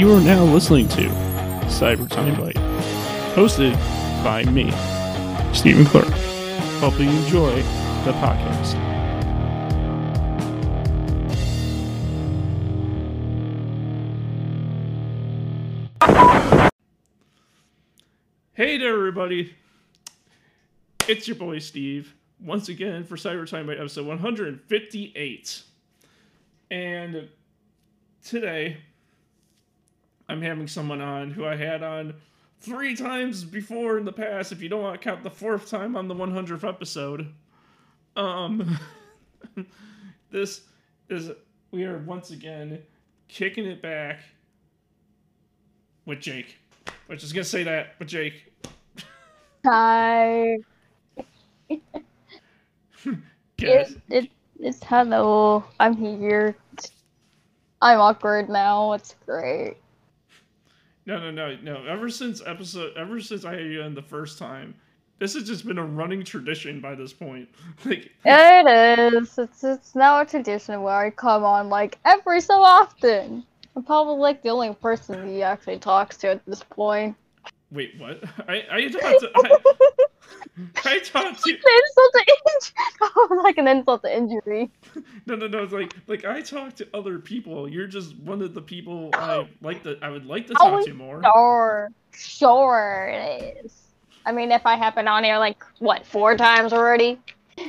You are now listening to Cyber Time Bite, hosted by me, Stephen Clark. Hope you enjoy the podcast. Hey there, everybody. It's your boy Steve, once again for Cyber Time Bite episode 158. And today, I'm having someone on who I had on three times before in the past, if you don't want to count the fourth time on the 100th episode. Um, this is, we are once again kicking it back with Jake. I was just gonna say that with Jake. Hi. It, it, it's hello. I'm here. I'm awkward now. It's great. No, no, no, no. Ever since episode, ever since I had you on the first time, this has just been a running tradition by this point. Like, It is. It's it's now a tradition where I come on like every so often. I'm probably like the only person he actually talks to at this point. wait, what? I, I talked to, I, I talked to, insult to injury. Oh, like an insult to injury. no, no, no. It's like, like I talk to other people. You're just one of the people I like to, I would like to Oh, talk to more. Sure, sure it is. I mean, if I happen on here like what four times already,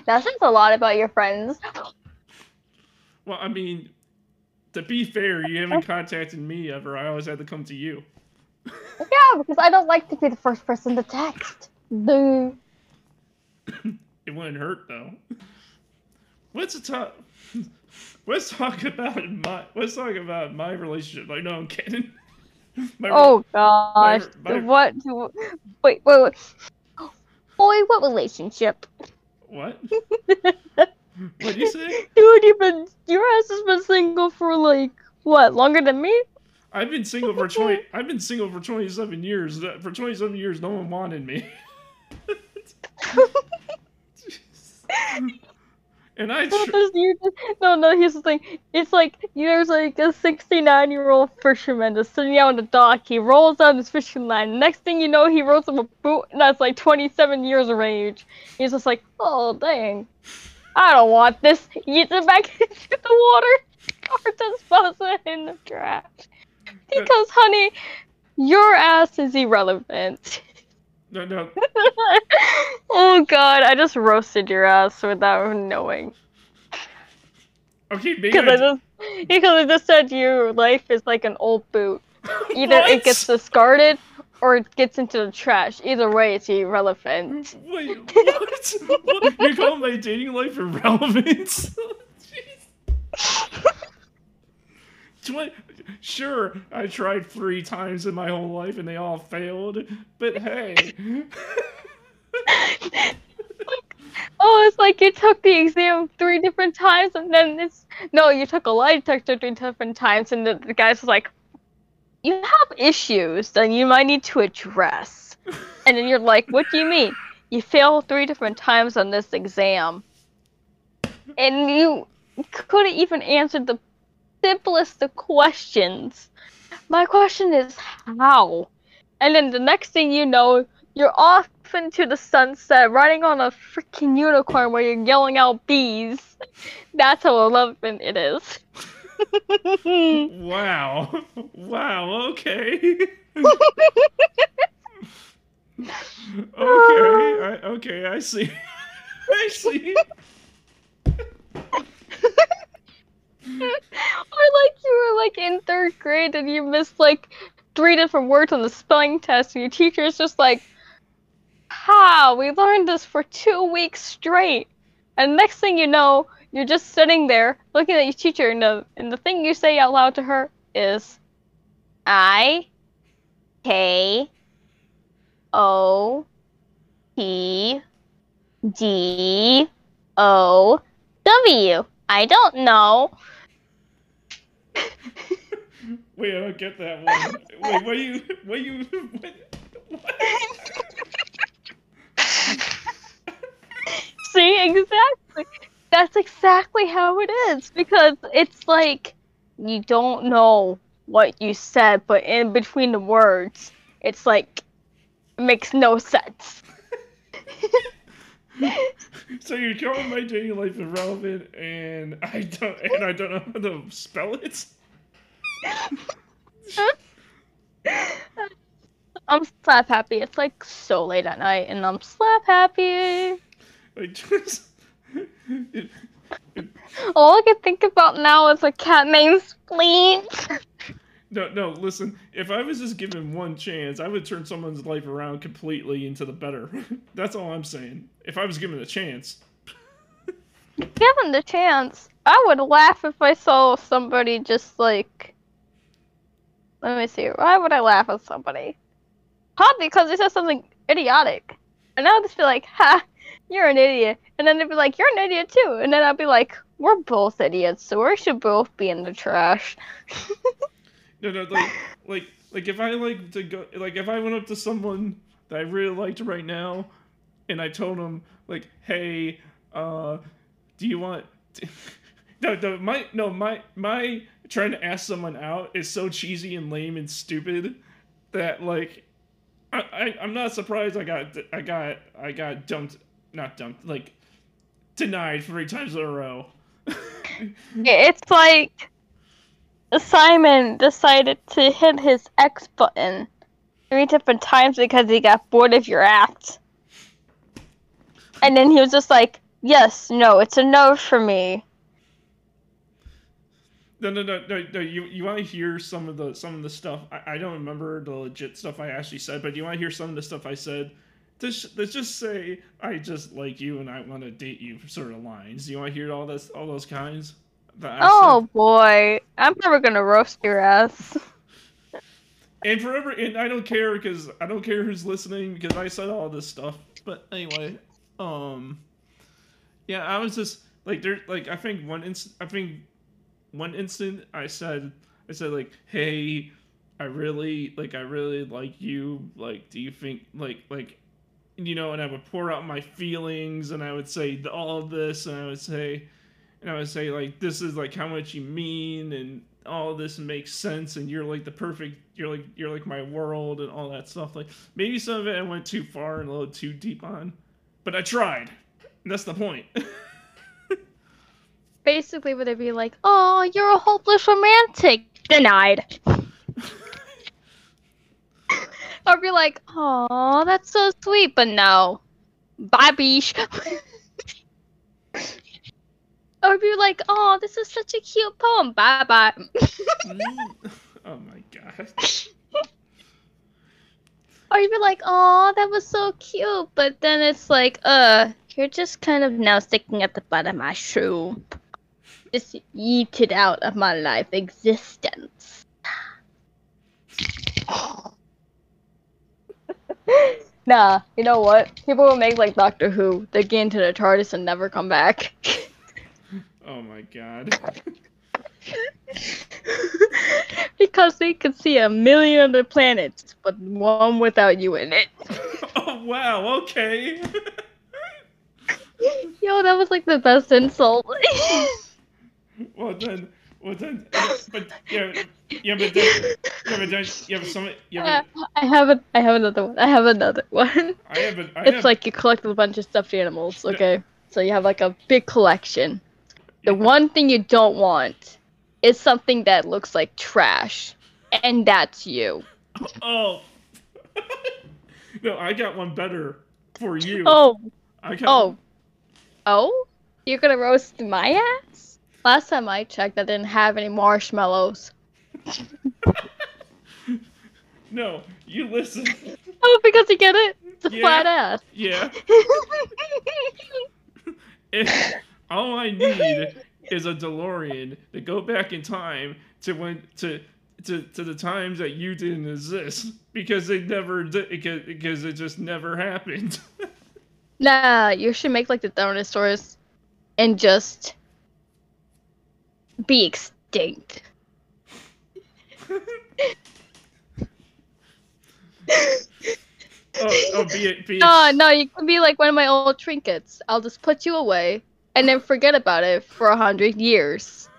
that says a lot about your friends. Well, I mean, to be fair, you haven't contacted me ever. I always had to come to you. Yeah, because I don't like to be the first person to text. Dude. It wouldn't hurt though. Let's talk. Let's talk about my. Let's talk about my relationship. Like, no, I'm kidding. My Oh gosh. my- What? Wait, wait, wait. Boy, what relationship? What? what do you say? Dude, you've been your ass has been single for like what longer than me? I've been single for twenty. I've been single for twenty-seven years. For twenty-seven years, no one wanted me. and I. Tr- just- no, no. Here's the thing. It's like there's like a 69 year old fisherman just sitting out on the dock. He rolls out his fishing line. Next thing you know, he rolls up a boat that's like 27 years of age. He's just like, oh dang, I don't want this. He gets it back into the water or dispose it in the trash. Because, uh, honey, your ass is irrelevant. No, no. oh god, I just roasted your ass without knowing. Okay, maybe. Because I just because I just said your life is like an old boot. Either it gets discarded or it gets into the trash. Either way, it's irrelevant. Wait, what? what? You call my dating life irrelevant? sure, I tried three times in my whole life and they all failed. But hey, Oh, it's like you took the exam three different times and then it's no, you took a lie detector three different times and the, the guy's like, you have issues that you might need to address. And then you're like, what do you mean? You failed three different times on this exam. And you couldn't even answer the simplest of questions. My question is how? And then the next thing you know, you're off into the sunset, riding on a freaking unicorn where you're yelling out bees. That's how irrelevant it is. wow, wow, okay, okay, I, okay, I see, I see. Or like you were like in third grade and you missed like three different words on the spelling test and your teacher's just like how we learned this for two weeks straight. And next thing you know you're just sitting there looking at your teacher and the, and the thing you say out loud to her is i k o p d o w i don't know Wait, I don't get that one. Wait, what you, what you, what, what? See, exactly. That's exactly how it is because it's like you don't know what you said, but in between the words, it's like it makes no sense. so you're calling my dating life irrelevant, and I don't, and I don't know how to spell it. I'm slap happy. It's like so late at night, and I'm slap happy. Just. All I can think about now is a cat named Spleen. No, no, listen. If I was just given one chance, I would turn someone's life around completely into the better. That's all I'm saying. If I was given a chance. Given the chance, I would laugh if I saw somebody just like. Let me see. Why would I laugh at somebody? Probably because they said something idiotic. And I would just be like, ha, you're an idiot. And then they'd be like, you're an idiot too. And then I'd be like, we're both idiots, so we should both be in the trash. No, no, like, like, like if I like to go, like if I went up to someone that I really liked right now, and I told them like, hey, uh, do you want? no, no, my, no, my, my trying to ask someone out is so cheesy and lame and stupid that like, I, I I'm not surprised I got, I got, I got dumped, not dumped, like, denied three times in a row. Yeah, it's like Simon decided to hit his X button three different times because he got bored of your act. And then he was just like, yes, no, it's a no for me. No, no, no, no, no. You you want to hear some of the some of the stuff? I, I don't remember the legit stuff I actually said, but you want to hear some of the stuff I said? Let's, let's just say I just like you and I want to date you, sort of lines. Do you want to hear all this, all those kinds? Oh boy, I'm never gonna roast your ass. And forever, and I don't care because I don't care who's listening because I said all this stuff. But anyway, um, yeah, I was just like there, like I think one instant, I think one instant I said, I said like, hey, I really like, I really like you. Like, do you think like like, you know? And I would pour out my feelings, and I would say all of this, and I would say and I would say like this is like how much you mean and all this makes sense and you're like the perfect you're like you're like my world and all that stuff. Like maybe some of it I went too far and a little too deep on but I tried. And that's the point. Basically would it be like oh you're a hopeless romantic. Denied. I'd be like oh that's so sweet but no. Bye beesh or be like, "Oh, this is such a cute poem." Bye bye. oh my god. Or you'd be like, "Oh, that was so cute," but then it's like, "Uh, you're just kind of now sticking at the butt of my shoe. Just yeeted out of my life existence." nah, you know what? People will make like Doctor Who. They get into the TARDIS and never come back. Oh my god. because they could see a million other planets, but one without you in it. oh wow, okay. Yo, that was like the best insult. well then, well then, but yeah, yeah, but then, yeah, but then, yeah, but some, yeah, but, uh, I have a, I have another one. I have another one. I have a, I it's have, like you collect a bunch of stuffed animals. Okay, yeah. so you have like a big collection. The one thing you don't want is something that looks like trash, and that's you. Oh. no, I got one better for you. Oh. I got oh. One. Oh? You're gonna roast my ass? Last time I checked, I didn't have any marshmallows. no, you listen. Oh, because you get it? It's a yeah, flat ass. Yeah. if, all I need is a DeLorean to go back in time to when to to, to the times that you didn't exist because it never did because, because it just never happened. nah, you should make like the dinosaurs and just be extinct. oh, oh, be it, be it. No, no, you can be like one of my old trinkets. I'll just put you away and then forget about it for a hundred years.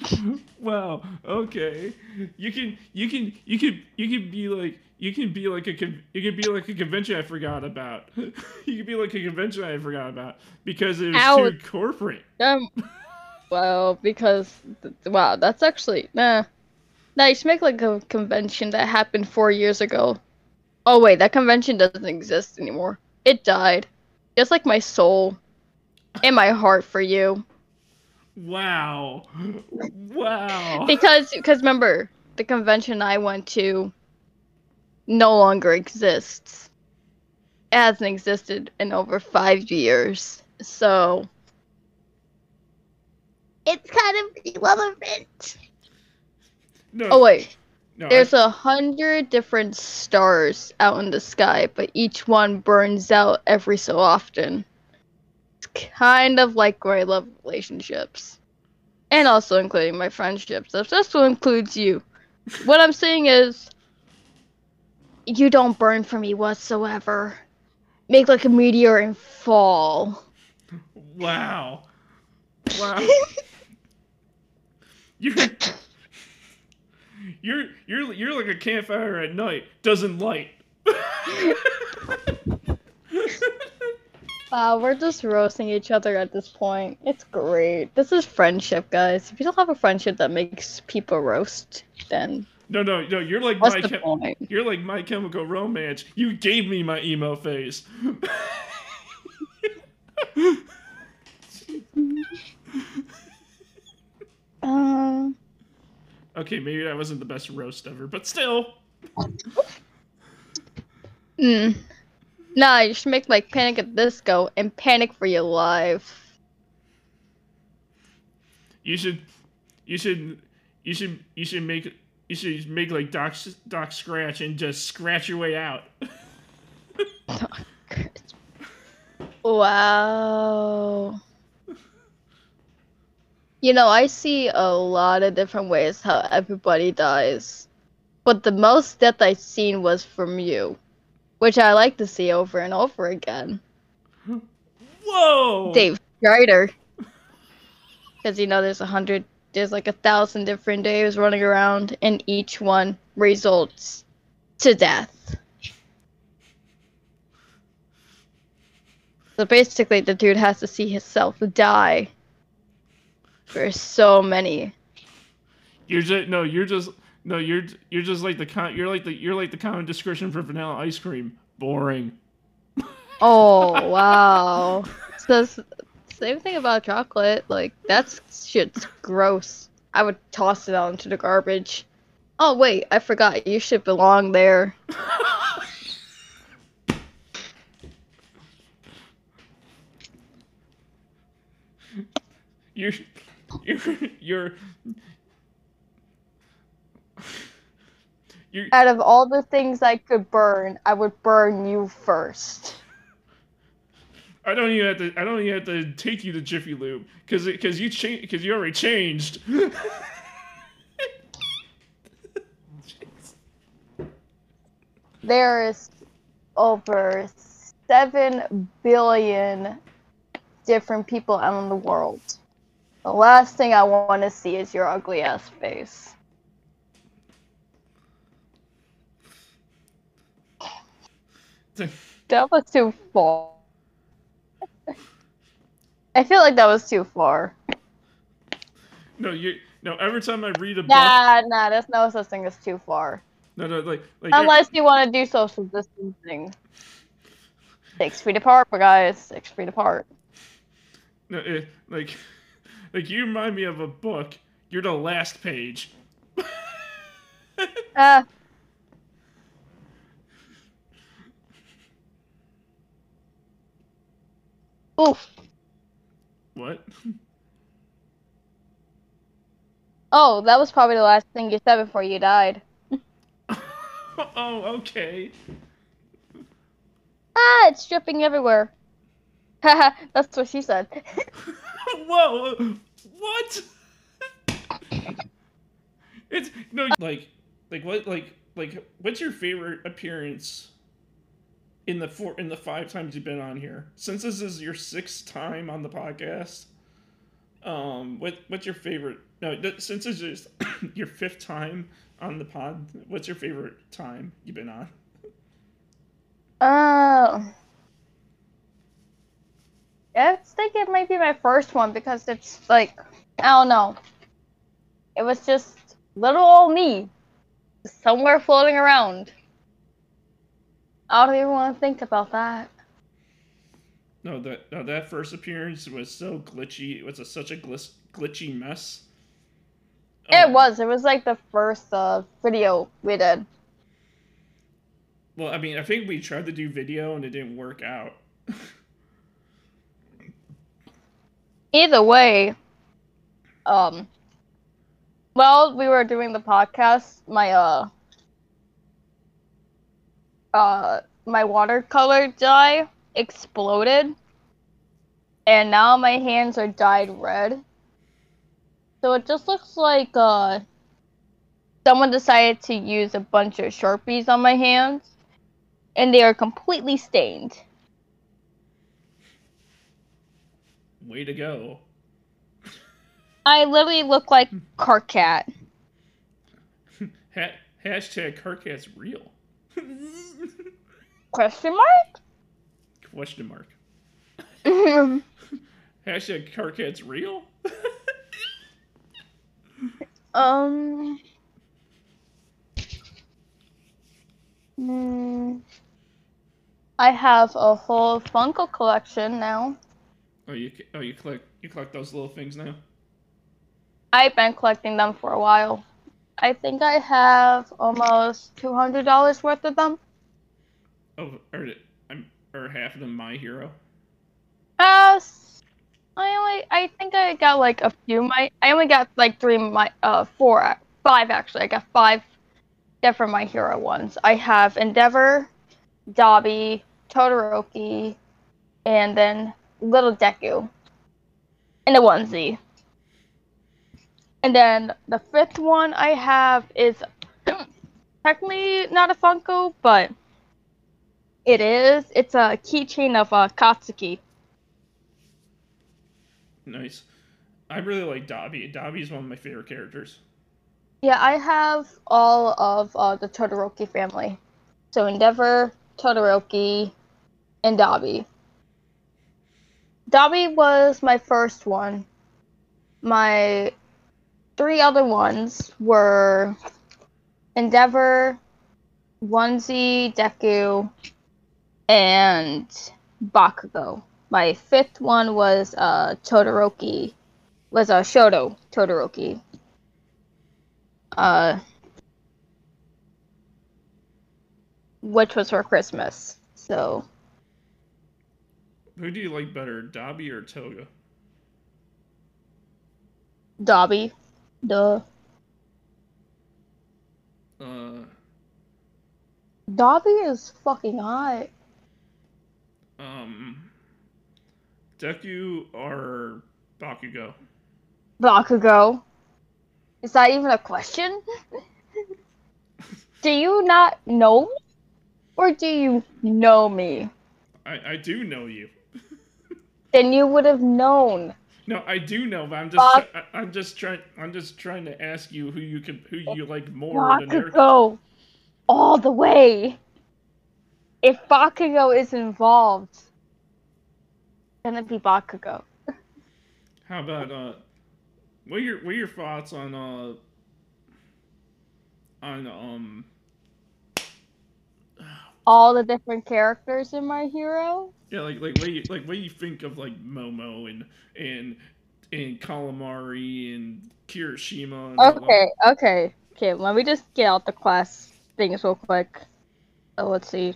wow. Okay. You can you can you can you can be like you can be like a you can be like a convention I forgot about. you can be like a convention I forgot about because it was Ow. too corporate. Um, well, because th- wow, that's actually nah. Nah, you should make like a convention that happened four years ago. Oh wait, that convention doesn't exist anymore. It died. Just like my soul and my heart for you. Wow. Wow. Because because remember, the convention I went to no longer exists. It hasn't existed in over five years. So it's kind of irrelevant. No. Oh wait. no, There's a hundred different stars out in the sky, but each one burns out every so often. Kind of like where I love relationships. And also including my friendships. This also includes you. What I'm saying is you don't burn for me whatsoever. Make like a meteor and fall. Wow. Wow. you're you're you're you're like a campfire at night. Doesn't light. Wow, we're just roasting each other at this point. It's great. This is friendship, guys. If you don't have a friendship that makes people roast, then no, no, no. You're like what's my chem- you're like my chemical romance. You gave me my emo phase. Um, okay, maybe that wasn't the best roast ever, but still. mm. Nah, you should make like Panic at Disco and Panic for Your Life. You should, you should, you should, you should make, you should make like Doc Doc Scratch and just scratch your way out. Wow. You know, I see a lot of different ways how everybody dies. But the most death I've seen was from you. Which I like to see over and over again. Whoa! Dave Strider. Because you know there's a hundred there's like a thousand different Daves running around and each one results to death. So basically the dude has to see himself die. There's so many. You're just no. You're just no. You're you're just like the con. You're like the you're like the common description for vanilla ice cream. Boring. Oh wow. So same thing about chocolate. Like that's shit's gross. I would toss it out into the garbage. Oh wait, I forgot. You should belong there. You're you're you're you're Out of all the things I could burn, I would burn you first. I don't even have to. I don't even have to take you to Jiffy Lube because because you changed because you already changed. There's over seven billion different people out in the world. The last thing I want to see is your ugly ass face. That was too far. I feel like that was too far. no, you no. Every time I read a book, Nah, nah, there's no such thing as too far. no, no, like like Unless you want to do social distancing. Six feet apart, guys. Six feet apart. no, eh, like like you remind me of a book. You're the last page. Ah. Oof. What? Oh, that was probably the last thing you said before you died. oh, okay. Ah, it's dripping everywhere. Haha, that's what she said. Whoa! What? it's no like like what like like what's your favorite appearance in the four in the five times you've been on here? Since this is your sixth time on the podcast, um, what what's your favorite no, since this is your fifth time on the pod, what's your favorite time you've been on? Oh. I think it might be my first one because it's like I don't know. It was just little old me, somewhere floating around. I don't even want to think about that. No, that no, that first appearance was so glitchy. It was a, such a glitchy mess. It Oh, was. It was like the first uh, video we did. Well, I mean, I think we tried to do video and it didn't work out. Either way, um, while we were doing the podcast, my uh, uh, my watercolor dye exploded, and now my hands are dyed red. So it just looks like uh, someone decided to use a bunch of sharpies on my hands, and they are completely stained. Way to go. I literally look like Karkat. Ha- hashtag Karkat's real. Question mark? Question mark. Hashtag Karkat's real? Um. Mm, I have a whole Funko collection now. oh, you oh you collect you collect those little things now. I've been collecting them for a while. I think I have almost two hundred dollars worth of them. Oh, or or half of them my hero. Uh, I only I think I got like a few. My I only got like three. My uh four five actually. I got five different My Hero ones. I have Endeavor, Dabi, Todoroki, and then Little Deku and a onesie. And then the fifth one I have is technically not a Funko, but it is. It's a keychain of uh, Katsuki. Nice. I really like Dabi. Dabi's one of my favorite characters. Yeah, I have all of uh, the Todoroki family. So Endeavor, Todoroki, and Dabi. Dabi was my first one. My three other ones were Endeavor, Onesie, Deku, and Bakugo. My fifth one was uh, Todoroki, was a uh, Shoto Todoroki. Uh, which was for Christmas. So Who do you like better, Dabi or Toga? Dabi, duh. Uh, Dabi is fucking hot. um, Deku or Bakugo? Bakugo. Is that even a question? do you not know me? Or do you know me? I, I do know you. Then you would have known. No, I do know, but I'm just I, I'm just trying I'm just trying to ask you who you can who you like more Eric. Bakugo. All the way. If Bakugo is involved, it's gonna be Bakugo. How about uh, what are your what are your thoughts on uh on um All the different characters in my hero. yeah like like what you like what you think of like Momo and and and Kaminari and Kirishima? And? Okay, okay, okay. Let me just get out the class things real quick. So let's see.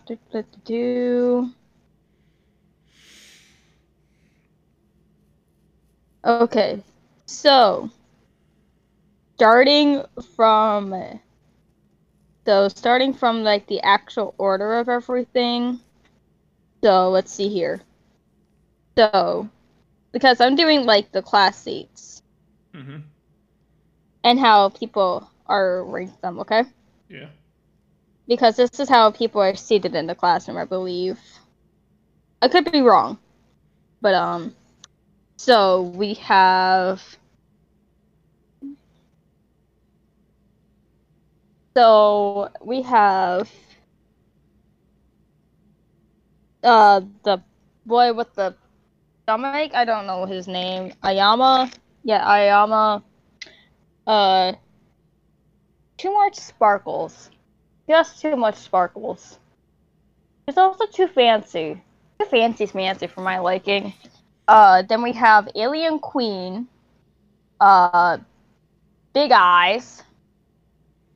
Do. Okay, so starting from so starting from like the actual order of everything. So let's see here. So because I'm doing like the class seats Mhm. and how people are ranked them, okay? Yeah. Because this is how people are seated in the classroom, I believe. I could be wrong. But um so we have So we have uh the boy with the stomach. I don't know his name. Ayama. Yeah, Ayama. Uh, too much sparkles. Just too much sparkles. It's also too fancy. Too fancy fancy for my liking. Uh, then we have Alien Queen. Uh, Big Eyes.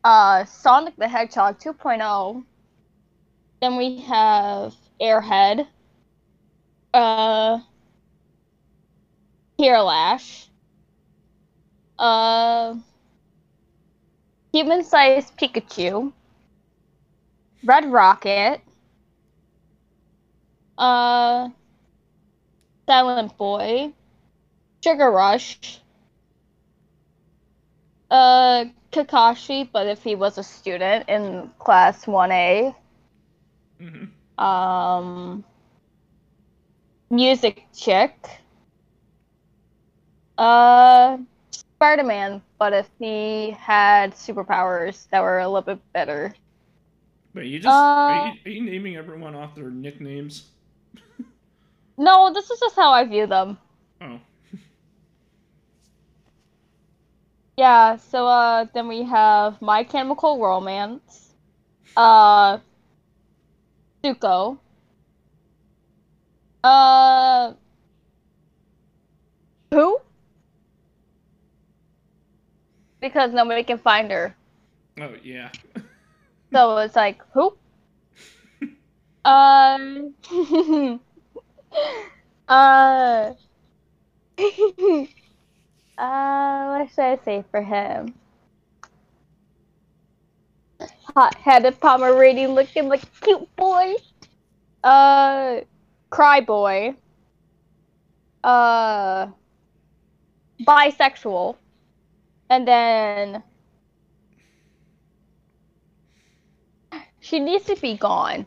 Uh, Sonic the Hedgehog 2.0. Then we have Airhead. Uh, Hairlash. Uh, Human Sized Pikachu. Red Rocket. Uh, Silent Boy. Sugar Rush. Uh, Kakashi, but if he was a student in class 1A. hmm Um, Music Chick. Uh, Spider Man, but if he had superpowers that were a little bit better. But you just are, Uh, you, are you naming everyone off their nicknames? No, this is just how I view them. Oh, Yeah, so uh then we have My Chemical Romance, uh Zuko, uh who? Because nobody can find her. oh yeah. So it's like who? Um uh Uh, what should I say for him? Hot-headed Pomeranian looking like cute boy. Uh, cry boy. Uh, bisexual. And then she needs to be gone.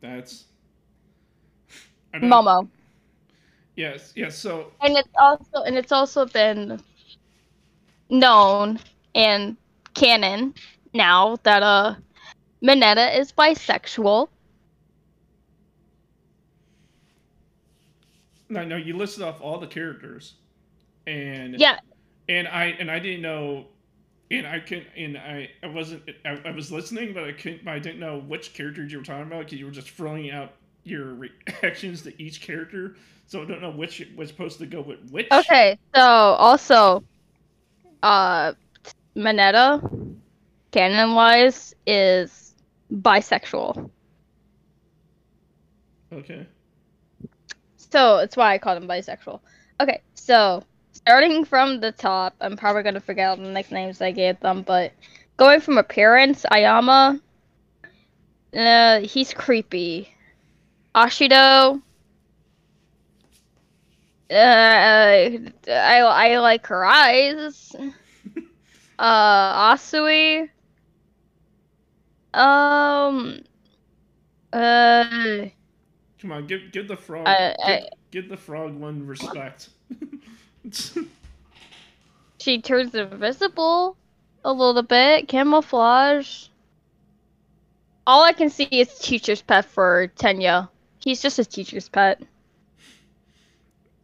That's. Momo. Yes, yes. So and it's also and it's also been known in canon now that uh Mineta is bisexual. no, no. You listed off all the characters, and Yeah, and I and I didn't know, and I can and I I wasn't I, I was listening, but I couldn't. But I didn't know which characters you were talking about because you were just throwing out your reactions to each character. So I don't know which was supposed to go with which. Okay, so also uh Mineta canon wise is bisexual. Okay. So it's why I call him bisexual. Okay, so starting from the top, I'm probably gonna forget all the nicknames I gave them, but going from appearance, Ayama, uh, he's creepy. Ashido, uh, I I like her eyes. Uh, Asui, um, uh. Come on, give give the frog I- I- give, give the frog one respect. She turns invisible a little bit, camouflage. All I can see is teacher's pet for Tenya. He's just a teacher's pet.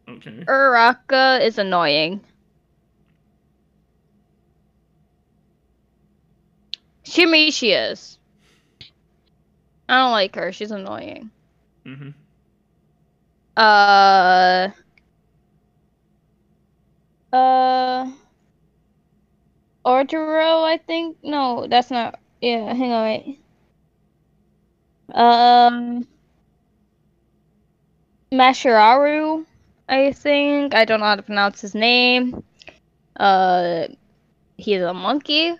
okay. Uraka is annoying. Shimichi is. I don't like her. She's annoying. Mm-hmm. Uh. Uh. Ordero, I think. No, that's not. Yeah, hang on, wait. Um. Mashiraru, I think. I don't know how to pronounce his name. Uh. He's a monkey.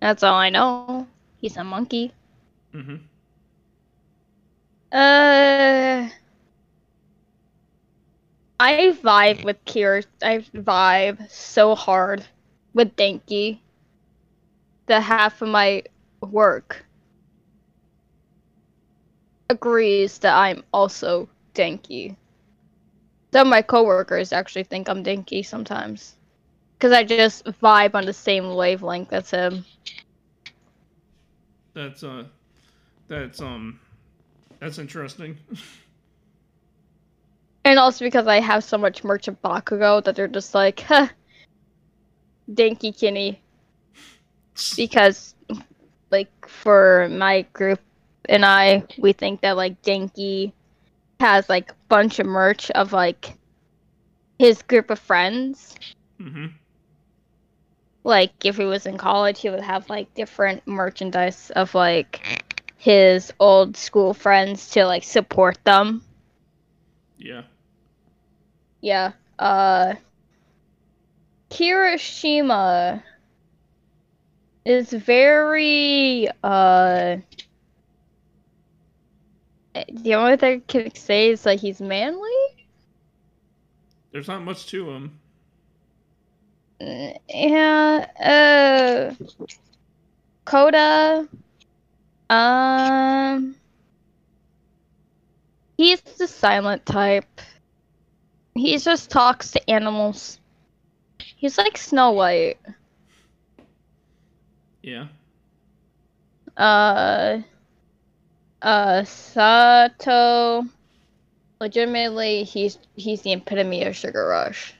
That's all I know. He's a monkey. Mm-hmm. Uh, I vibe with Kier. I vibe so hard with Denki. The half of my work agrees that I'm also Denki. Some of my coworkers actually think I'm Denki sometimes. because I just vibe on the same wavelength as him. That's uh, that's um, that's interesting. And also because I have so much merch of Bakugo that they're just like, huh, Dinky Kinney. Because, like, for my group and I, we think that, like, Dinky has, like, a bunch of merch of, like, his group of friends. mm-hmm. Like, if he was in college, he would have, like, different merchandise of, like, his old school friends to, like, support them. Yeah. Yeah. Uh Kirishima is very uh the only thing I can say is like he's manly. There's not much to him. Uh, Yeah, uh Koda um he's the silent type. He just talks to animals. He's like Snow White. Yeah. Uh uh Sato legitimately he's he's the epitome of sugar rush.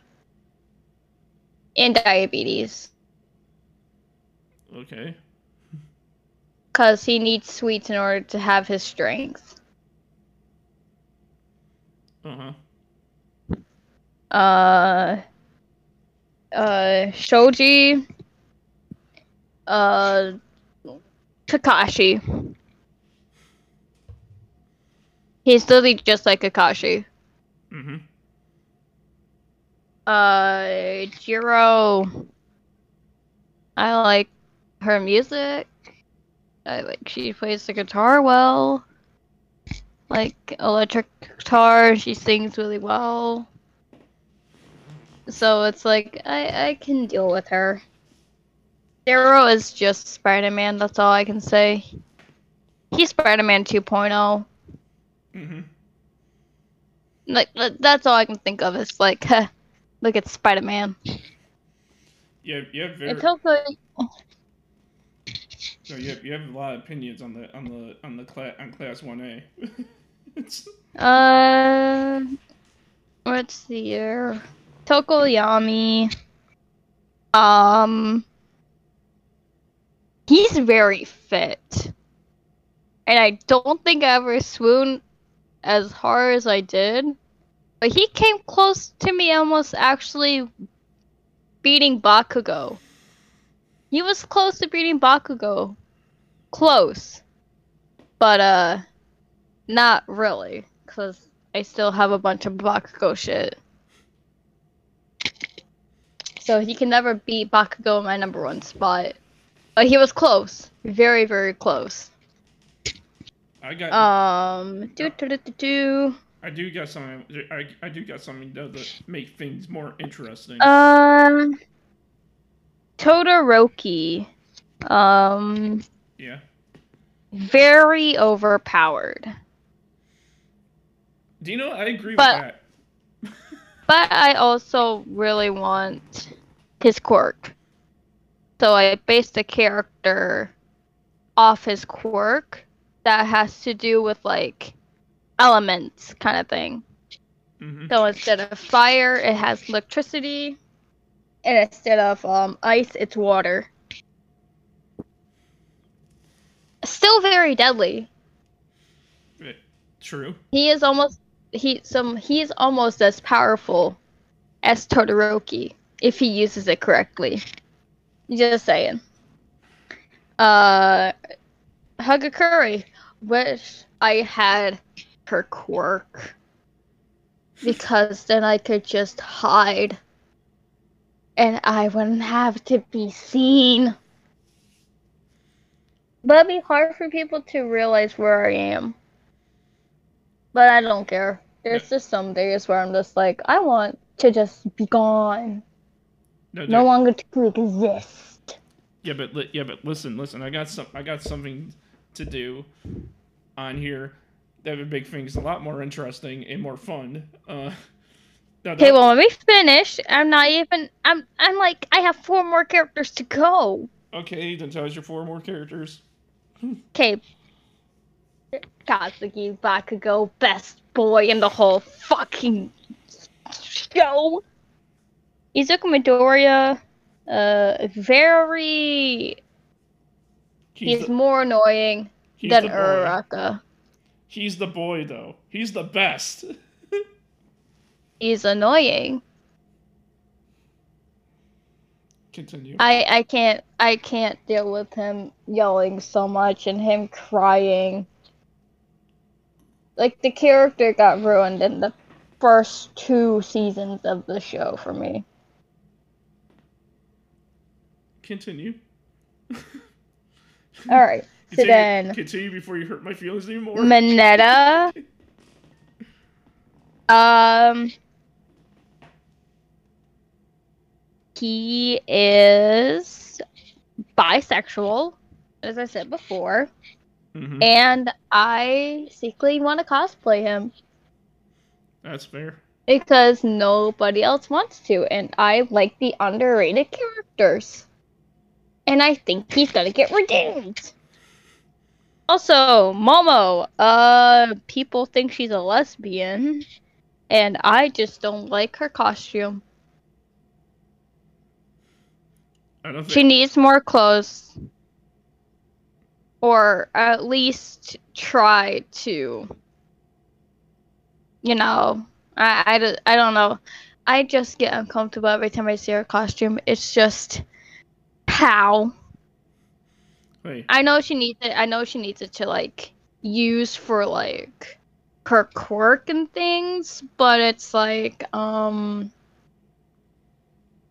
And diabetes. Okay. Cause he needs sweets in order to have his strength. Uh huh. uh uh Shoji uh Kakashi. He's literally just like Kakashi. Mm-hmm. Uh Jiro I like her music. I like she plays the guitar well. Like electric guitar, she sings really well. So it's like I I can deal with her. Sero is just Spider-Man, that's all I can say. He's Spider-Man 2.0. Mm-hmm. Like that's all I can think of. Is like, huh, look at Spider-Man. Yeah, you have very, It's also no, you have you have a lot of opinions on the on the on the class on class one A. Uh, let's see here. Tokoyami. Um, he's very fit, and I don't think I ever swooned as hard as I did. But he came close to me, almost actually beating Bakugo. He was close to beating Bakugo. Close. But, uh, not really, because I still have a bunch of Bakugo shit. So he can never beat Bakugo in my number one spot. But he was close. Very, very close. I got Um, do do do do. I do got something I, I do got something though that make things more interesting. Um, Todoroki. Um, yeah. very overpowered. Do you know I agree but- with that. But I also really want his quirk. So I based the character off his quirk that has to do with like elements kind of thing. Mm-hmm. So instead of fire, it has electricity. And instead of um, ice, it's water. Still very deadly. True. He is almost he some he is almost as powerful as Todoroki if he uses it correctly. Just saying. Uh Hagakure, wish I had her quirk. Because then I could just hide. And I wouldn't have to be seen. But it'd be hard for people to realize where I am. But I don't care. There's just some days where I'm just like, I want to just be gone. No, No longer to exist. Yeah, but li- yeah, but listen, listen. I got some. I got something to do on here that would make things a lot more interesting and more fun. Uh, Now, Okay, well, when we finish. I'm not even. I'm. I'm like. I have four more characters to go. okay, then tell us your four more characters. Okay. Katsuki Bakugo, best boy in the whole fucking show. Izuku Midoriya, uh, very. He's, He's the, more annoying he's than. Uraraka. He's the boy, though. He's the best. He's annoying. Continue. I I can't I can't deal with him yelling so much and him crying. Like the character got ruined in the first two seasons of the show for me. Continue. All right. So Continue, then continue before you hurt my feelings anymore. Mineta um he is bisexual as I said before. Mhm, and I secretly want to cosplay him That's fair. because nobody else wants to, and I like the underrated characters. And I think he's gonna get redeemed. Also, Momo, uh, people think she's a lesbian, and I just don't like her costume. I don't She needs more clothes. Or at least try to. You know, I, I, I don't know. I just get uncomfortable every time I see her costume. It's just. How? Hey, I know she needs it. I know she needs it to, like, use for, like, her quirk and things, but it's like, um.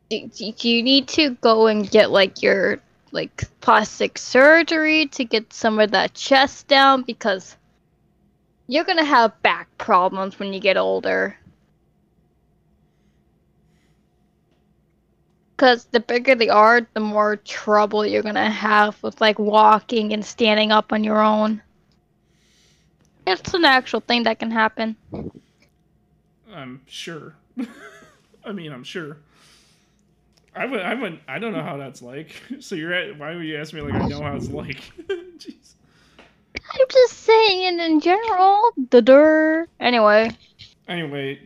Do, do do you need to go and get, like, your like plastic surgery to get some of that chest down because you're gonna have back problems when you get older. Because the bigger they are, the more trouble you're gonna have with like walking and standing up on your own. It's an actual thing that can happen. I'm sure. I mean, I'm sure. I would. I would. I don't know how that's like. So you're at. Why would you ask me like I know how it's like? Jeez. I'm just saying in general. Duh. Anyway, Anyway,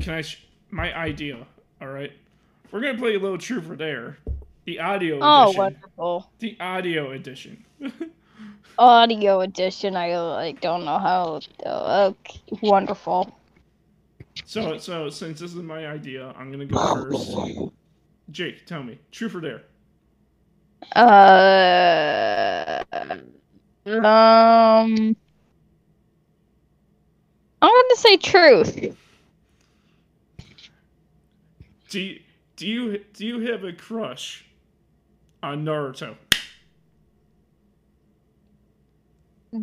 can I? Sh- my idea. All right. We're gonna play a little truth or dare. The audio edition. oh edition. wonderful. The audio edition. audio edition. I like don't know how. Uh, okay, wonderful. so so since this is my idea, I'm gonna go first. Jake, tell me, truth or dare? Uh, um, I'm gonna say truth. Do you, do you do you have a crush on Naruto?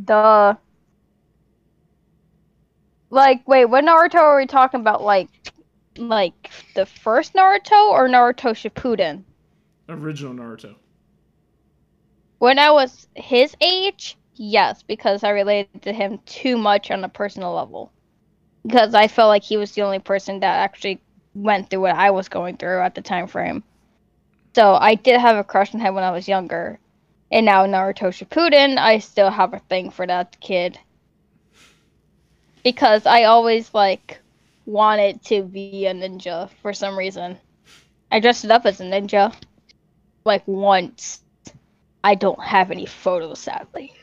Duh. Like, wait, what Naruto are we talking about? Like, like the first Naruto or Naruto Shippuden? Original Naruto. When I was his age, yes, because I related to him too much on a personal level. Because I felt like he was the only person that actually went through what I was going through at the time frame. So I did have a crush on him when I was younger. And now Naruto Shippuden, I still have a thing for that kid. Because I always like wanted to be a ninja for some reason. I dressed it up as a ninja like once. I don't have any photos, sadly.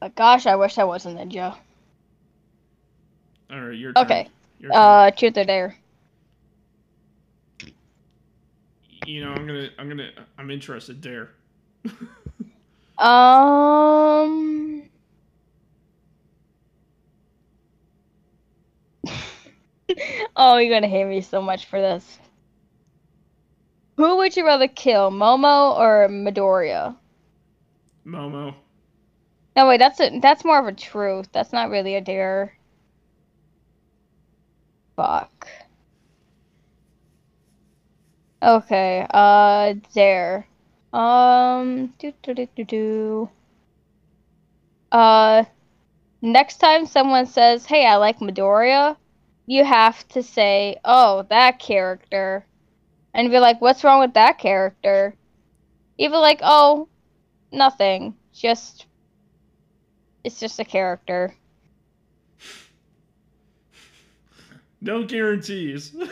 But gosh, I wish I was a ninja. All right, your turn. Okay, Your uh, truth or dare? you know, I'm gonna, I'm gonna, I'm interested. Dare. Um. oh, you're gonna hate me so much for this. Who would you rather kill, Momo or Midoriya? Momo. No, wait, that's a that's more of a truth. That's not really a dare. Fuck. Okay, uh, there. Um, do do do do do. Uh, next time someone says, "Hey, I like Midoriya," you have to say, "Oh, that character," and be like, "What's wrong with that character?" Even like, "Oh, nothing. Just it's just a character." No guarantees.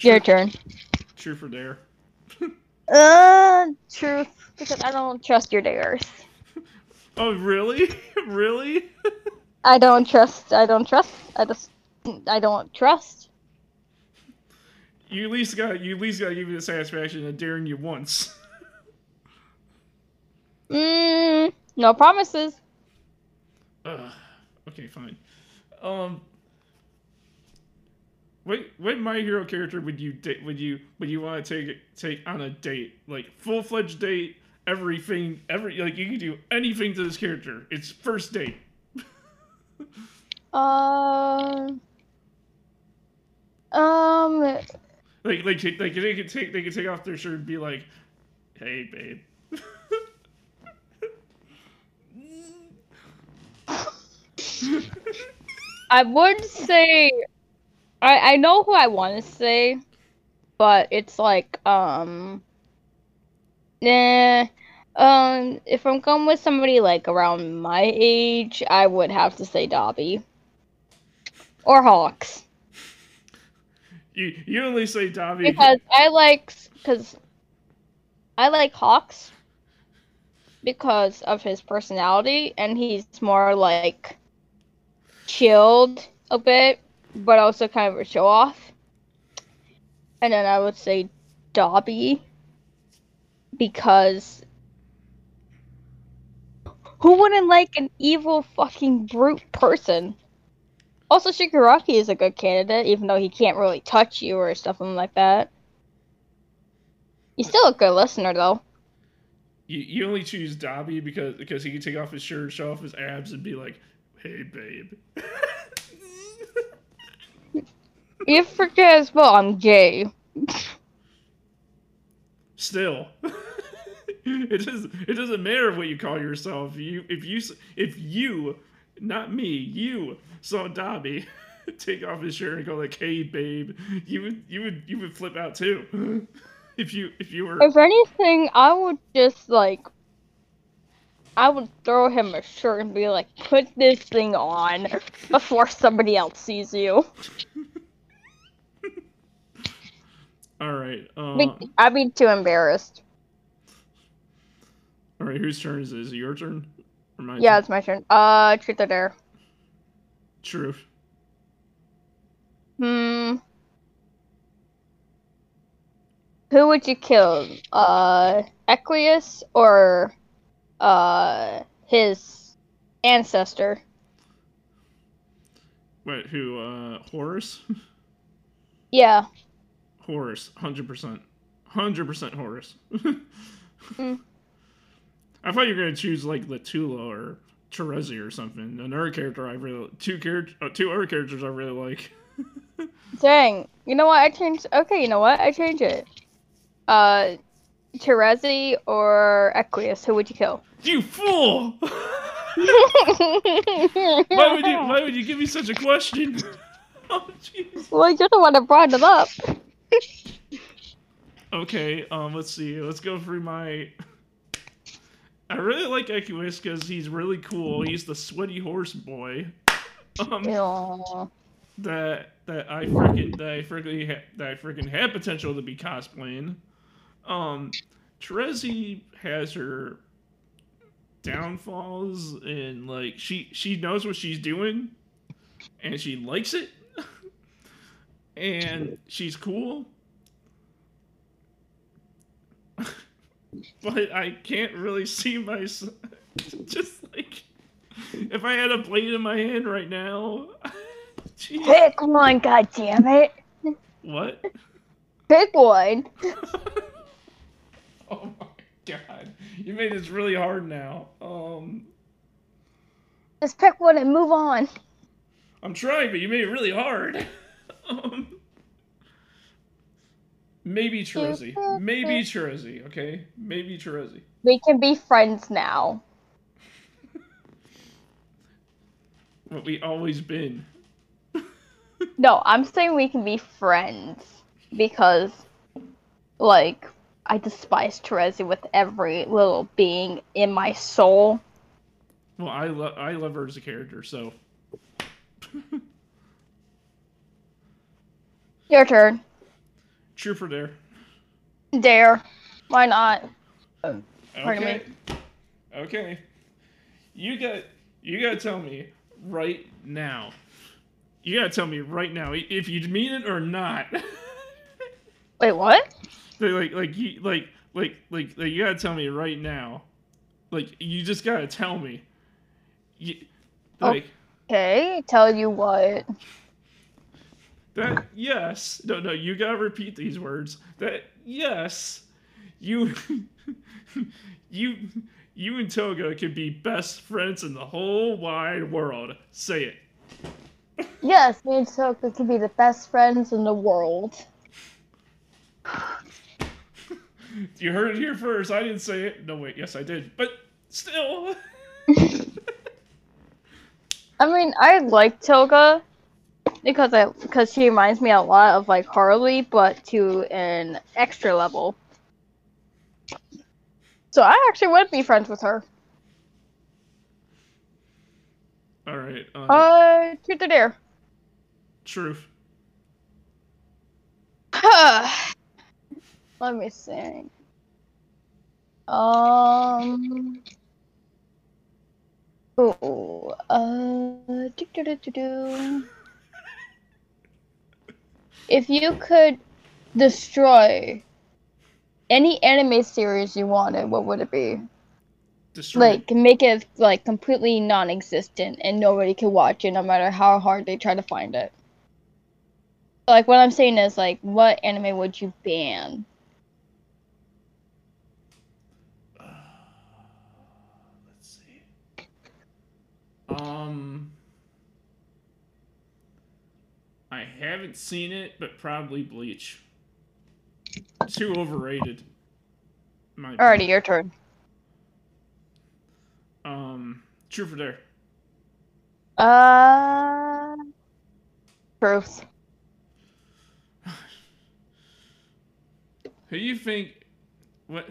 Your turn. True for dare. Uh, truth, because I don't trust your dares. Oh really? really? I don't trust. I don't trust. I just. I don't trust. You at least got you at least got to give me the satisfaction of daring you once. Mm, no promises. Ugh. Okay, fine. Um, what what My Hero character would you date? Would you would you want to take take on a date like full fledged date? Everything, every like you can do anything to this character. It's first date. Uh, um, Like like like they could take they could take off their shirt and be like, "Hey, babe." I would say, I I know who I want to say, but it's like um, nah. Um, if I'm going with somebody like around my age, I would have to say Dabi or Hawks. you you only say Dabi because I like because I like Hawks because of his personality and he's more like chilled a bit, but also kind of a show off. And then I would say Dabi because who wouldn't like an evil fucking brute person? Also, Shigaraki is a good candidate, even though he can't really touch you or something like that. He's still a good listener, though. you, you only choose Dabi because because he can take off his shirt, show off his abs, and be like, "Hey, babe." You forget as well, I'm gay. Still, it does it doesn't matter what you call yourself. You if you if you not me you saw Dabi take off his shirt and go like, "Hey, babe," you would you would you would flip out too. if you if you were If anything, I would just like. I would throw him a shirt and be like, put this thing on before somebody else sees you. all right. Uh, I'd be too embarrassed. all right. Whose turn is it? Is it your turn? Or my Yeah, turn? it's my turn. Uh, truth or dare? True. Hmm. Who would you kill? Uh, Equius or uh his ancestor? Wait, who? Uh, Horuss. Yeah. Horuss, hundred percent, hundred percent Horuss. Mm. I thought you were gonna choose like Latula or Terezi or something. Another character I really two character uh, two other characters I really like. Dang. You know what? I changed. Okay, you know what? I changed it. Uh, Terezi or Equius? Who would you kill? you fool! why would you Why would you give me such a question? oh jeez. well, you're the one that brought it up. Okay, um, let's see. Let's go through my. I really like Equius because he's really cool. He's the sweaty horse boy. Um, that that I freaking that I freaking ha- that I freaking had potential to be cosplaying. Um, Terezi has her downfalls and like she she knows what she's doing, and she likes it, and she's cool. but I can't really see myself just like if I had a blade in my hand right now. Jeez. Pick one, goddammit. What? Pick one. You made this really hard now. Um Just pick one and move on. I'm trying, but you made it really hard. um Maybe Terezi. Maybe Terezi, okay? Maybe Terezi. We can be friends now. what we always been. No, I'm saying we can be friends because, like, I despise Terezi with every little being in my soul. Well, I love I love her as a character, so Your turn. true for dare. Dare. Why not? Pardon Okay. Okay. You got you gotta tell me right now. You gotta tell me right now if you mean it or not. Wait, what? Like like like you like like like like you gotta tell me right now. Like you just gotta tell me. You, like Okay, tell you what. that yes. No no you gotta repeat these words. That yes. You you you and Toga can be best friends in the whole wide world. Say it. Yes, me and Toga could be the best friends in the world. You heard it here first. I didn't say it. No, wait. Yes, I did. But still. I mean, I like Toga because I because she reminds me a lot of like Harley, but to an extra level. So I actually would be friends with her. All right. Uh, Uh, truth or dare? truth. Let me think. Um. Oh, uh, do, do, do, do. If you could destroy any anime series you wanted, what would it be? Destroy. Like, make it like completely non-existent and nobody can watch it, no matter how hard they try to find it. Like, what I'm saying is, like, what anime would you ban? Um. I haven't seen it, but probably Bleach. Too overrated. My Alrighty, your turn. Um. True for dare. Uh, truth. Who do you think? What?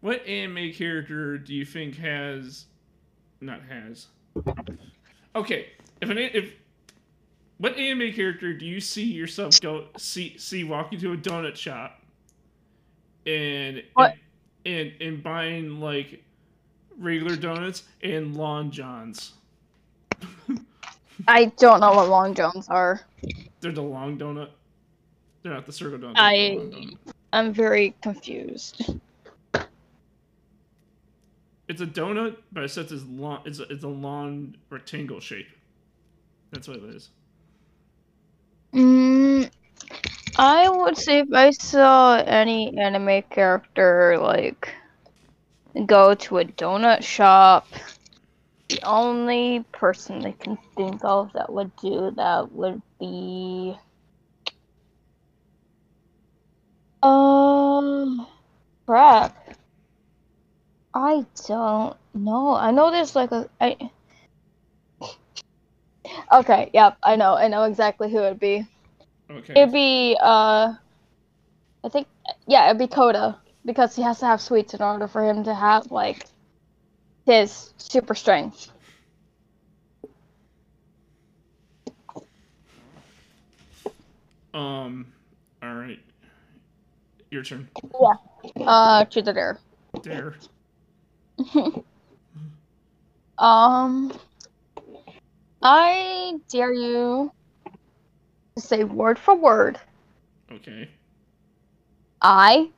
What anime character do you think has? Not has. Okay, if an if what anime character do you see yourself go see see walking to a donut shop and What? and and, and buying like regular donuts and Long Johns? I don't know what long johns are. They're the long donut. They're not the circle donut. I- donut. I'm very confused. It's a donut, but it's such as long. It's a, it's a long rectangle shape. That's what it is. Mm, I would say if I saw any anime character like go to a donut shop, the only person I can think of that would do that would be um crap. I don't know. I know there's like a I Okay, yep, I know. I know exactly who it'd be. Okay. It'd be uh I think yeah, it'd be Koda because he has to have sweets in order for him to have like his super strength. Um. All right. Your turn. Yeah. Uh truth or dare. Dare. Um I dare you to say word for word. Okay. I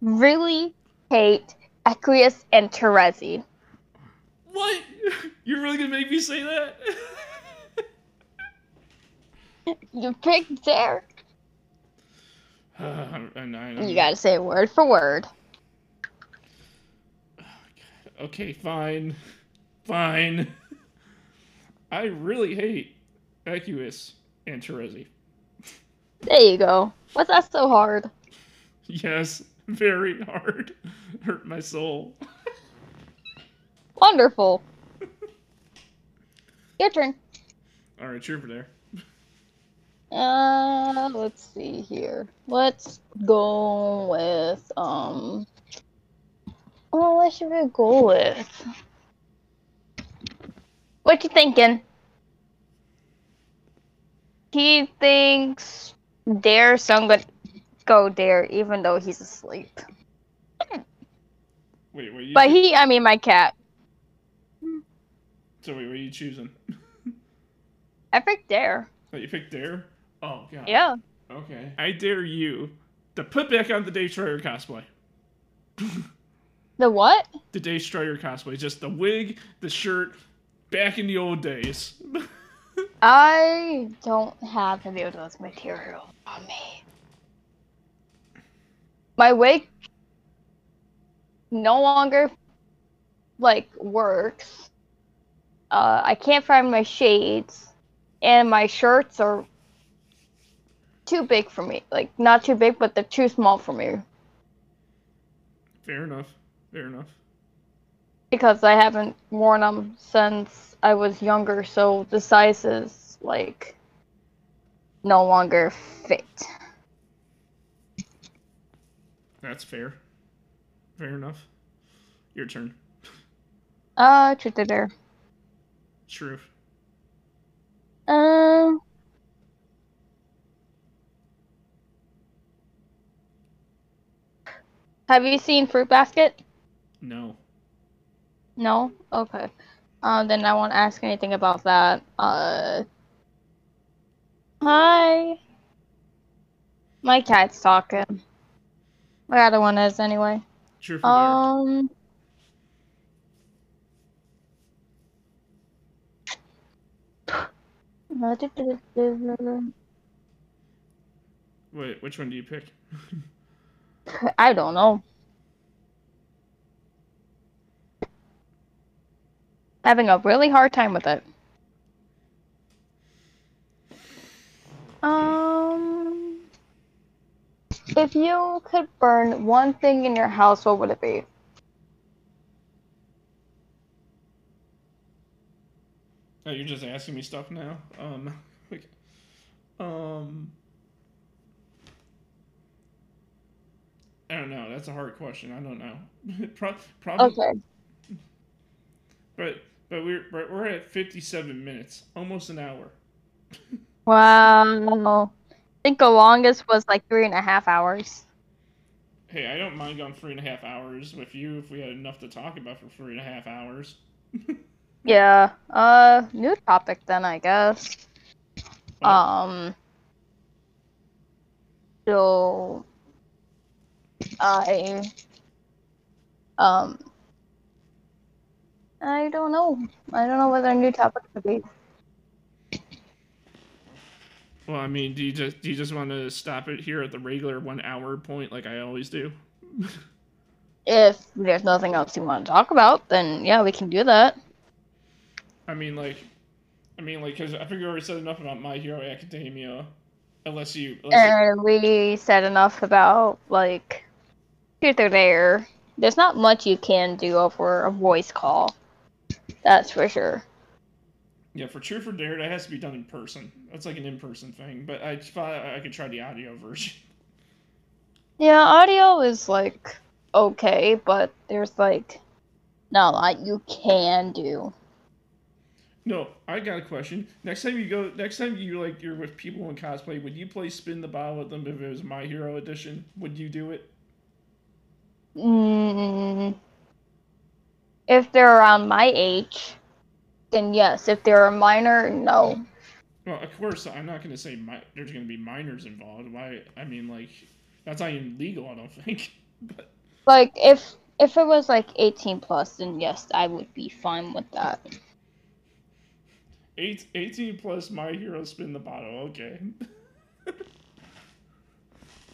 really hate Equius and Terezi. What? You're really gonna make me say that? You picked dare. uh, You gotta say word for word. Okay, fine. Fine. I really hate Equius and Terezi. There you go. What's that so hard? Yes, very hard. Hurt my soul. Wonderful. Your turn. All right, cheer for there. Uh, let's see here. Let's go with um. Oh, what should we go with? What you thinking? He thinks Dare, so I'm gonna go Dare, even though he's asleep. Wait, what you? But he, I mean, my cat. So wait, what are you choosing? I picked Dare. Oh, you picked Dare. Oh god. Yeah. Okay. I dare you to put back on the Dave Strider cosplay. The what? The Dave Strider cosplay, just the wig, the shirt, back in the old days. I don't have any of those materials on me. My wig no longer like works. Uh, I can't find my shades, and my shirts are too big for me. Like not too big, but they're too small for me Fair enough. Fair enough. because I haven't worn them since I was younger. So the sizes like no longer fit. That's fair. Fair enough. Your turn. Uh, truth or dare. True. Um. Have you seen Fruit Basket? No. No. Okay. Um. Then I won't ask anything about that. Uh. Hi. My cat's talking. My other one is anyway. True. Um. Wait, which one do you pick? I don't know. Having a really hard time with it. Um, if you could burn one thing in your house, what would it be? Oh, you're just asking me stuff now. Um. okay. Um. I don't know. That's a hard question. I don't know. Pro- probably. Okay. But but we're we're at 57 minutes, almost an hour. Wow. I think the longest was like three and a half hours. Hey, I don't mind going three and a half hours with you if we had enough to talk about for three and a half hours. Yeah. Uh, new topic then, I guess. Well, Um. So, I. Um. I don't know. I don't know what our new topic could be. well, I mean, do you just do you just want to stop it here at the regular one hour point like I always do? If there's nothing else you want to talk about, then yeah, we can do that. I mean, like, I mean, like, because I figure I already said enough about My Hero Academia. Unless you, unless you And we said enough about like or dare. There's not much you can do over a voice call. That's for sure. yeah, for Truth for Dare, that has to be done in person. That's like an in-person thing. But I thought I could try the audio version. Yeah, audio is like okay, but there's like not a lot you can do. No, I got a question. Next time you go, next time you like you're with people in cosplay, would you play Spin the Bottle with them if it was My Hero Edition? Would you do it? Mm, if they're around my age, then yes. If they're a minor, no. Well, of course, I'm not going to say mi- there's going to be minors involved. Why? I mean, like, that's not even legal. I don't think. But Like if if it was like 18 plus, then yes, I would be fine with that. eight, 18 plus My Hero Spin the Bottle. Okay.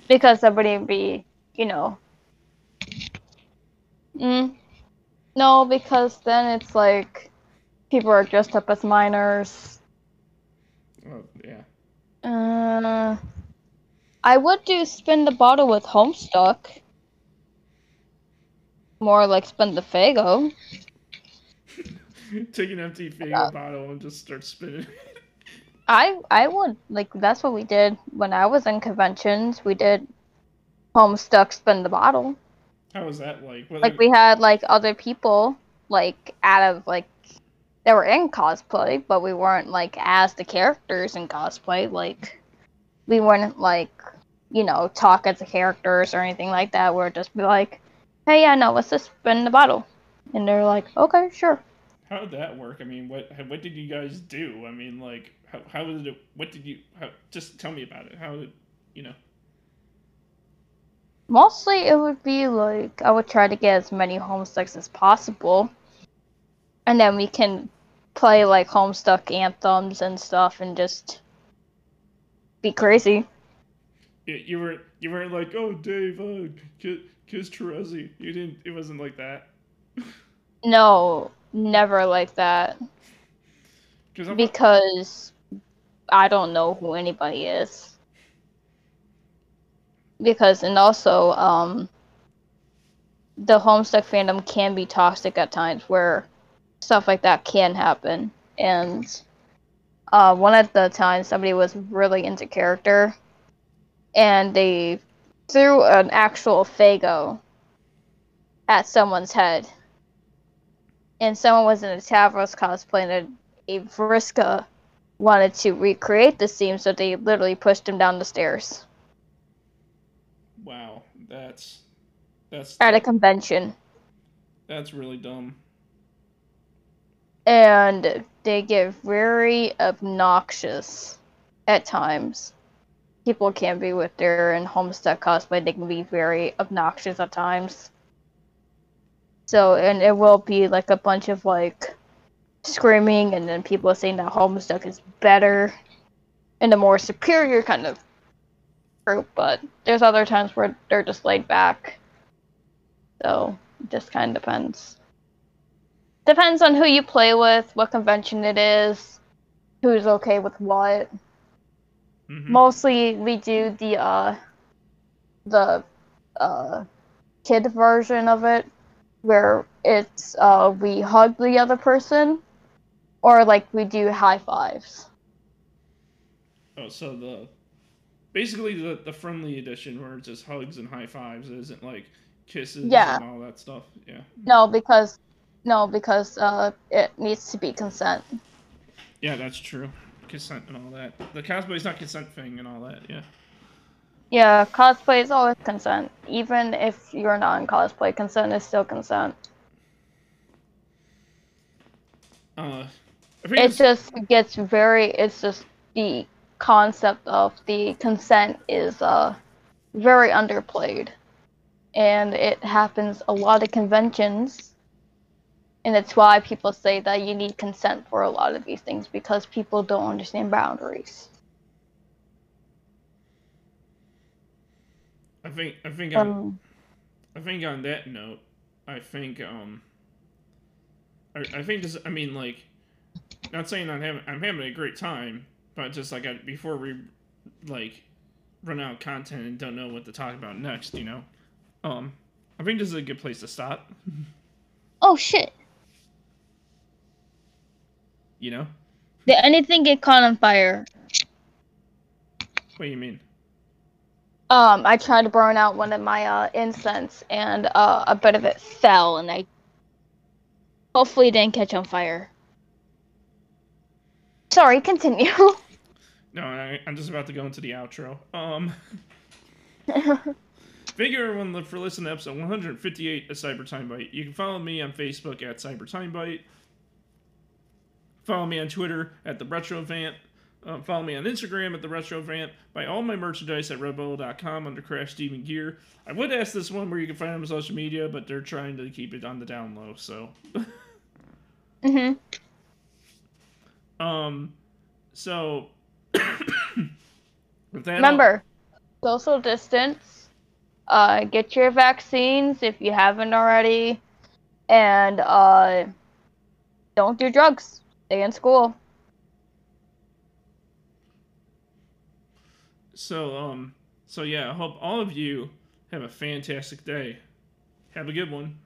because somebody would be, you know. Mm, no, because then it's like people are dressed up as minors. oh, yeah. Uh, I would do spin the bottle with Homestuck. More like spin the Faygo. Take an empty Faygo bottle and just start spinning. I I would like that's what we did when I was in conventions. We did Homestuck spin the bottle. How was that like? What, Like we had like other people like out of like that were in cosplay, but we weren't like as the characters in cosplay. Like we weren't like you know talk as the characters or anything like that. We're just be like, hey, yeah, no, let's just spin the bottle, and they're like, okay, sure. How did that work? I mean, what what did you guys do? I mean, like, how how did it? What did you? How, just tell me about it. How did you know? Mostly it would be like I would try to get as many homestucks as possible. And then we can play like homestuck anthems and stuff and just be crazy. You, you were you weren't like, oh, Dave, uh, kiss, kiss Terezi. You didn't. It wasn't like that. No, never like that. Because I don't know who anybody is. Because and also, um the homestuck fandom can be toxic at times where stuff like that can happen. And uh, one of the times somebody was really into character and they threw an actual Faygo at someone's head. And someone was in a Tavros cosplay and a, a Vriska wanted to recreate the scene, so they literally pushed him down the stairs wow, that's that's at a convention. that's really dumb. and they get very obnoxious at times. People can be with their in Homestuck cosplay, they can be very obnoxious at times. So, and it will be like a bunch of like screaming, and then people saying that Homestuck is better and a more superior kind of group, but there's other times where they're just laid back. So, it just kind of depends. Depends on who you play with, what convention it is, who's okay with what. Mhm. Mostly we do the uh the uh kid version of it where it's uh we hug the other person or like we do high fives. Oh, so the basically the the friendly edition where it's just hugs and high fives. It isn't like kisses Yeah. and all that stuff. Yeah. No, because no, because uh it needs to be consent. Yeah, that's true. Consent and all that. The cosplay is not consent thing and all that. Yeah. Yeah, cosplay is always consent. Even if you're not in cosplay, consent is still consent. Uh, it just gets very it's just the concept of the consent is uh very underplayed. And it happens a lot of conventions. And it's why people say that you need consent for a lot of these things because people don't understand boundaries. I think I think on, um I think on that note, I think um I, I think this I mean like not saying I'm having I'm having a great time, but just like I, before we like run out of content and don't know what to talk about next, you know. Um I think this is a good place to stop, oh shit you know? did anything get caught on fire What do you mean? um i tried to burn out one of my uh incense and uh a bit of it fell and i hopefully didn't catch on fire sorry continue No, I, I'm just about to go into the outro. Um Thank you everyone for listening to episode 158 of Cyber Time Bite. You can follow me on Facebook at Cyber Time Bite. Follow me on Twitter at the Retro Vant. Um, follow me on Instagram at the Retro Vant. Buy all my merchandise at redbubble.com under Crash Steven Gear. I would ask this one where you can find them on social media, but they're trying to keep it on the down low. So, hmm um, so remember social distance uh get your vaccines if you haven't already and uh don't do drugs stay in school So um so yeah, I hope all of you have a fantastic day. Have a good one.